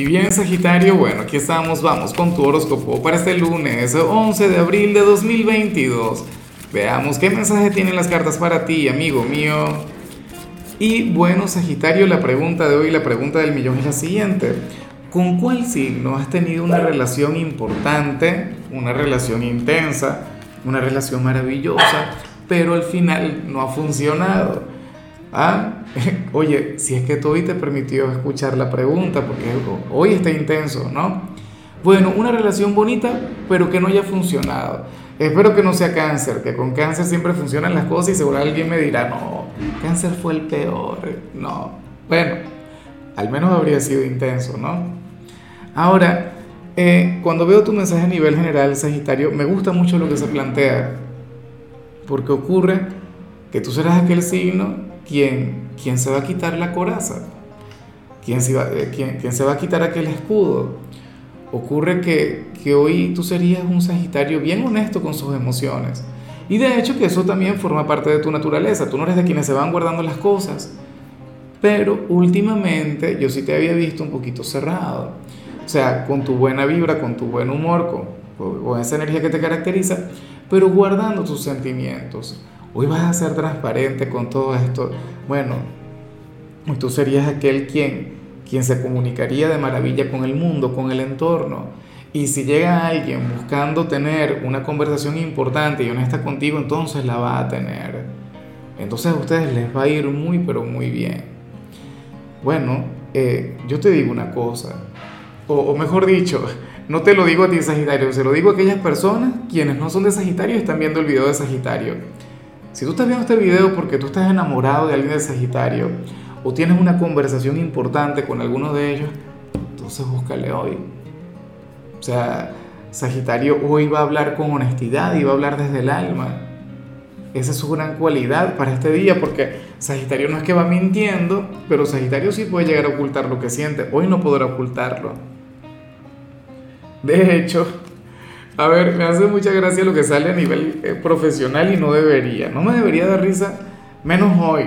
Y bien, Sagitario, bueno, aquí estamos, vamos con tu horóscopo para este lunes 11 de abril de 2022. Veamos qué mensaje tienen las cartas para ti, amigo mío. Y bueno, Sagitario, la pregunta de hoy, la pregunta del millón es la siguiente. ¿Con cuál signo has tenido una relación importante, una relación intensa, una relación maravillosa, pero al final no ha funcionado? Ah, oye, si es que tú hoy te permitió escuchar la pregunta, porque hoy está intenso, ¿no? Bueno, una relación bonita, pero que no haya funcionado. Espero que no sea cáncer, que con cáncer siempre funcionan las cosas y seguro alguien me dirá, no, cáncer fue el peor. No, bueno, al menos habría sido intenso, ¿no? Ahora, eh, cuando veo tu mensaje a nivel general, Sagitario, me gusta mucho lo que se plantea, porque ocurre que tú serás aquel signo ¿quién, quién se va a quitar la coraza? ¿Quién se, va, eh, quién, se va a quitar aquel escudo? Ocurre que, que hoy tú serías un Sagitario bien honesto con sus emociones. Y de hecho que eso también forma parte de tu naturaleza. Tú no eres de quienes se van guardando las cosas. Pero últimamente yo sí te había visto un poquito cerrado. O sea, con tu buena vibra, con tu buen humor, con, con esa energía que te caracteriza, pero guardando tus sentimientos hoy vas a ser transparente con todo esto. Bueno, tú serías aquel quien, quien se comunicaría de maravilla con el mundo, con el entorno. Y si llega alguien buscando tener una conversación importante y honesta contigo, entonces la va a tener. Entonces a ustedes les va a ir muy, pero muy bien. Bueno, eh, yo te digo una cosa, o, o, mejor dicho, no te lo digo a ti Sagitario, se lo digo a aquellas personas quienes no son de Sagitario y están viendo el video de Sagitario. Si tú estás viendo este video porque tú estás enamorado de alguien de Sagitario o tienes una conversación importante con alguno de ellos, entonces búscale hoy. O sea, Sagitario hoy va a hablar con honestidad y va a hablar desde el alma. Esa es su gran cualidad para este día, porque Sagitario no es que va mintiendo, pero Sagitario sí puede llegar a ocultar lo que siente. Hoy no podrá ocultarlo. De hecho, a ver, me hace mucha gracia lo que sale a nivel eh, profesional y no debería. No me debería dar risa, menos hoy,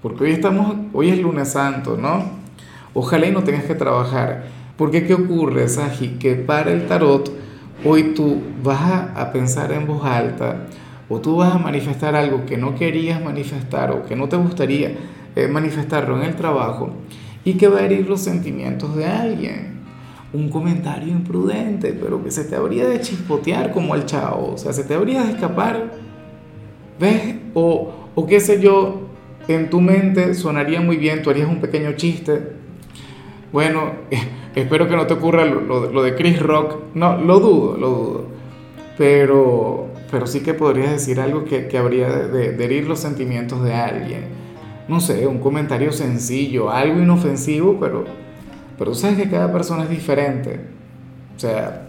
porque hoy estamos, hoy es lunes santo, ¿no? Ojalá y no tengas que trabajar. Porque ¿qué ocurre, Saji? Que para el tarot, hoy tú vas a, pensar en voz alta o tú vas a manifestar algo que no querías manifestar o que no te gustaría eh, manifestarlo en el trabajo y que va a herir los sentimientos de alguien un comentario imprudente, pero que se te habría de chispotear como al chavo, o sea, se te habría de escapar, ¿ves? O, o qué sé yo, en tu mente sonaría muy bien, tú harías un pequeño chiste. Bueno, espero que no te ocurra lo, de Chris Rock, no, lo dudo, lo dudo, pero, pero sí que podrías decir algo que, habría de, de herir los sentimientos de alguien. No sé, un comentario sencillo, algo inofensivo, pero pero tú sabes que cada persona es diferente. O sea,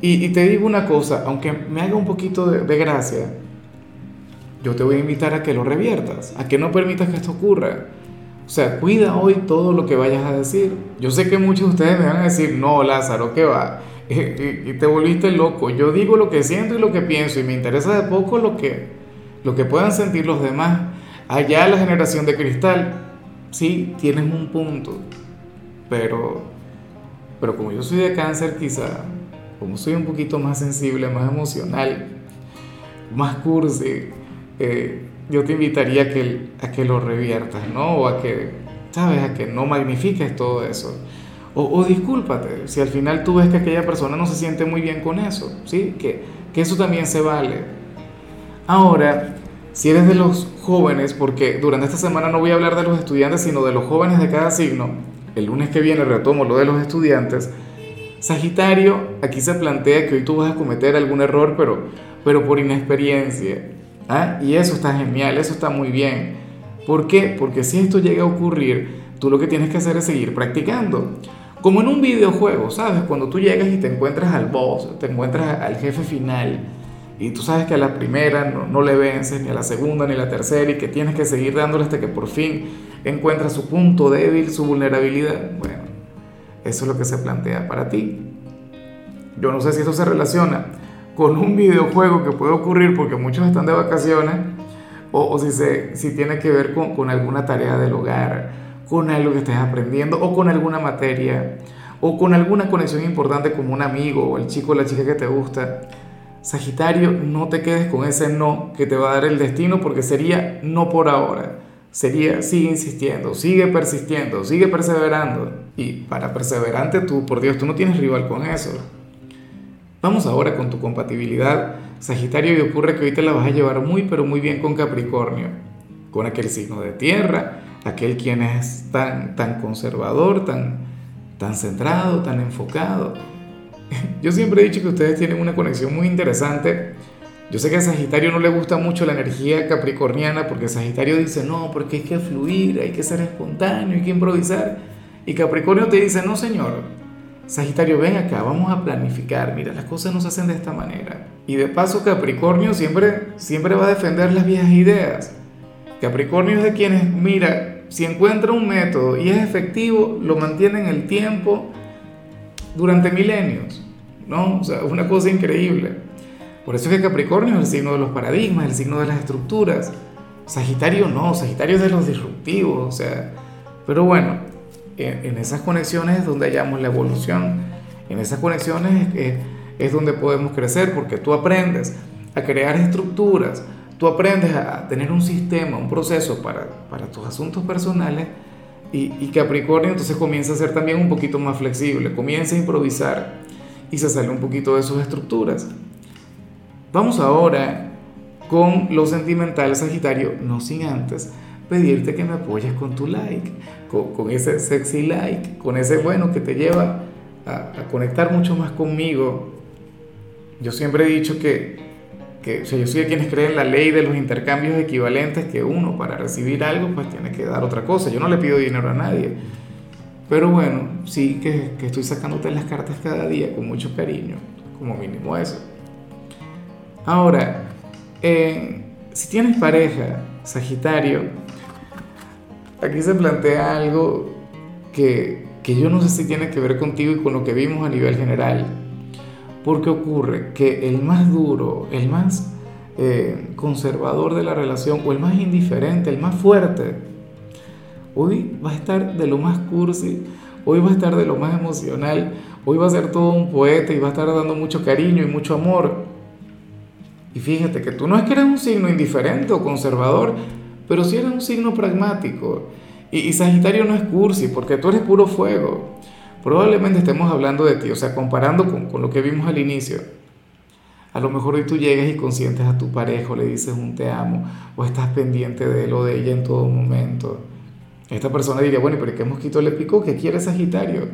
y, te digo una cosa, aunque me haga un poquito de, gracia, yo te voy a invitar a que lo reviertas, a que no permitas que esto ocurra. O sea, cuida hoy todo lo que vayas a decir. Yo sé que muchos de ustedes me van a decir, no, Lázaro, ¿qué va? Y, te volviste loco. Yo digo lo que siento y lo que pienso y me interesa de poco lo que, lo que puedan sentir los demás. Allá la generación de cristal, sí, tienes un punto pero, pero como yo soy de cáncer, quizá, como soy un poquito más sensible, más emocional, más cursi, eh, yo te invitaría a que, a que lo reviertas, ¿no? O a que, ¿sabes? A que no magnifiques todo eso. O, o, discúlpate, si al final tú ves que aquella persona no se siente muy bien con eso, ¿sí? Que, que eso también se vale. Ahora, si eres de los jóvenes, porque durante esta semana no voy a hablar de los estudiantes, sino de los jóvenes de cada signo, el lunes que viene retomo lo de los estudiantes, Sagitario, aquí se plantea que hoy tú vas a cometer algún error, pero, pero por inexperiencia. ¿ah? Y eso está genial, eso está muy bien. ¿Por qué? Porque si esto llega a ocurrir, tú lo que tienes que hacer es seguir practicando. Como en un videojuego, ¿sabes? Cuando tú llegas y te encuentras al boss, te encuentras al jefe final, y tú sabes que a la primera no, no le vences, ni a la segunda, ni a la tercera, y que tienes que seguir dándole hasta que por fin encuentra su punto débil, su vulnerabilidad. Bueno, eso es lo que se plantea para ti. Yo no sé si esto se relaciona con un videojuego que puede ocurrir porque muchos están de vacaciones o, o si, se, si tiene que ver con, con alguna tarea del hogar, con algo que estés aprendiendo o con alguna materia o con alguna conexión importante como un amigo o el chico o la chica que te gusta. Sagitario, no te quedes con ese no que te va a dar el destino porque sería no por ahora. Sería sigue insistiendo, sigue persistiendo, sigue perseverando. Y para perseverante tú, por Dios, tú no tienes rival con eso. Vamos ahora con tu compatibilidad, Sagitario, y ocurre que hoy te la vas a llevar muy pero muy bien con Capricornio, con aquel signo de tierra, aquel quien es tan, tan conservador, tan, tan centrado, tan enfocado. Yo siempre he dicho que ustedes tienen una conexión muy interesante. Yo sé que a Sagitario no le gusta mucho la energía capricorniana porque Sagitario dice, no, porque hay que fluir, hay que ser espontáneo, hay que improvisar. Y Capricornio te dice, no, señor, Sagitario, ven acá, vamos a planificar, mira, las cosas no se hacen de esta manera. Y de paso Capricornio siempre, siempre va a defender las viejas ideas. Capricornio es de quienes, mira, si encuentra un método y es efectivo, lo mantiene en el tiempo durante milenios, ¿no? O sea, una cosa increíble. Por eso es que Capricornio es el signo de los paradigmas, el signo de las estructuras. Sagitario no, Sagitario es de los disruptivos, o sea, pero bueno, en, esas conexiones es donde hallamos la evolución, en esas conexiones es, donde podemos crecer, porque tú aprendes a crear estructuras, tú aprendes a tener un sistema, un proceso para, para tus asuntos personales y, Capricornio entonces comienza a ser también un poquito más flexible, comienza a improvisar y se sale un poquito de sus estructuras. Vamos ahora con lo sentimental Sagitario, no sin antes pedirte que me apoyes con tu like, con, ese sexy like, con ese bueno que te lleva a, conectar mucho más conmigo. Yo siempre he dicho que, que o sea, yo soy de quienes creen la ley de los intercambios equivalentes, que uno para recibir algo pues tiene que dar otra cosa. Yo no le pido dinero a nadie. Pero bueno, sí que, que estoy sacándote las cartas cada día con mucho cariño, como mínimo eso. Ahora, eh, si tienes pareja, Sagitario, aquí se plantea algo que, yo no sé si tiene que ver contigo y con lo que vimos a nivel general. Porque ocurre que el más duro, el más eh, conservador de la relación o el más indiferente, el más fuerte, hoy va a estar de lo más cursi, hoy va a estar de lo más emocional, hoy va a ser todo un poeta y va a estar dando mucho cariño y mucho amor. Y fíjate que tú no es que eres un signo indiferente o conservador, pero si eres un signo pragmático. Y, Sagitario no es cursi, porque tú eres puro fuego. Probablemente estemos hablando de ti, o sea, comparando con, con lo que vimos al inicio. A lo mejor hoy tú llegas y consientes a tu pareja, le dices un te amo, o estás pendiente de él o de ella en todo momento. Esta persona diría, bueno, pero ¿qué mosquito le picó? ¿Qué quiere Sagitario?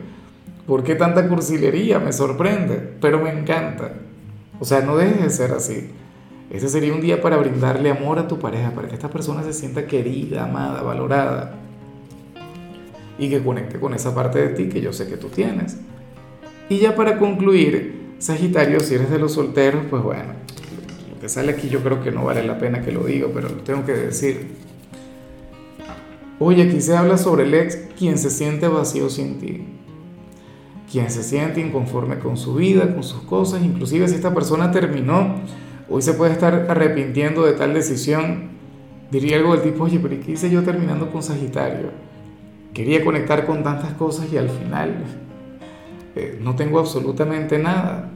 ¿Por qué tanta cursilería? Me sorprende, pero me encanta. O sea, no dejes de ser así. Ese sería un día para brindarle amor a tu pareja, para que esta persona se sienta querida, amada, valorada y que conecte con esa parte de ti que yo sé que tú tienes. Y ya para concluir, Sagitario, si eres de los solteros, pues bueno, lo que sale aquí yo creo que no vale la pena que lo diga, pero lo tengo que decir. Oye, aquí se habla sobre el ex quien se siente vacío sin ti, quien se siente inconforme con su vida, con sus cosas, inclusive si esta persona terminó Hoy se puede estar arrepintiendo de tal decisión. Diría algo del tipo, oye, pero ¿qué hice yo terminando con Sagitario? Quería conectar con tantas cosas y al final eh, no tengo absolutamente nada.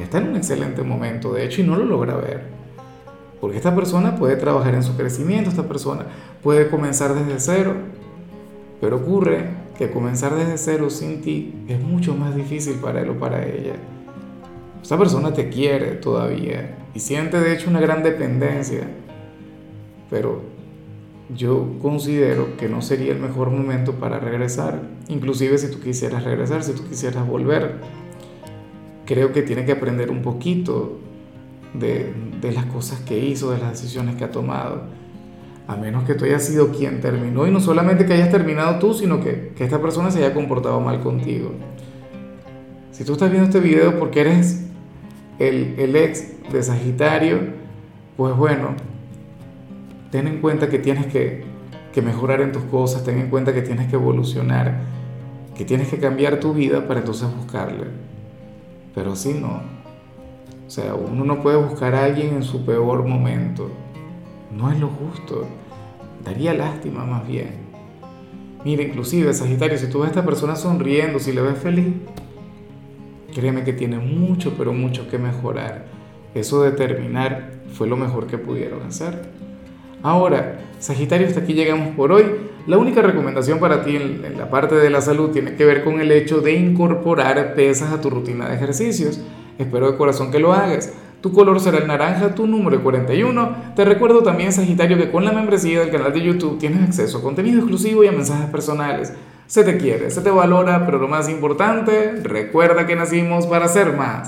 Está en un excelente momento, de hecho, y no lo logra ver. Porque esta persona puede trabajar en su crecimiento, esta persona puede comenzar desde cero, pero ocurre que comenzar desde cero sin ti es mucho más difícil para él o para ella. Esa persona te quiere todavía y siente de hecho una gran dependencia, pero yo considero que no sería el mejor momento para regresar, inclusive si tú quisieras regresar, si tú quisieras volver. Creo que tiene que aprender un poquito de, de las cosas que hizo, de las decisiones que ha tomado. A menos que tú hayas sido quien terminó y no solamente que hayas terminado tú, sino que, que esta persona se haya comportado mal contigo. Si tú estás viendo este video porque eres el, ex de Sagitario, pues bueno, ten en cuenta que tienes que, que mejorar en tus cosas, ten en cuenta que tienes que evolucionar, que tienes que cambiar tu vida para entonces buscarle. Pero así no. O sea, uno no puede buscar a alguien en su peor momento. No es lo justo. Daría lástima más bien. Mira, inclusive Sagitario, si tú ves a esta persona sonriendo, si le ves feliz, créeme que tiene mucho, pero mucho que mejorar. Eso de terminar fue lo mejor que pudieron hacer. Ahora, Sagitario, hasta aquí llegamos por hoy. La única recomendación para ti en, la parte de la salud tiene que ver con el hecho de incorporar pesas a tu rutina de ejercicios. Espero de corazón que lo hagas. Tu color será el naranja, tu número 41. Te recuerdo también, Sagitario, que con la membresía del canal de YouTube tienes acceso a contenido exclusivo y a mensajes personales. Se te quiere, se te valora, pero lo más importante, recuerda que nacimos para ser más.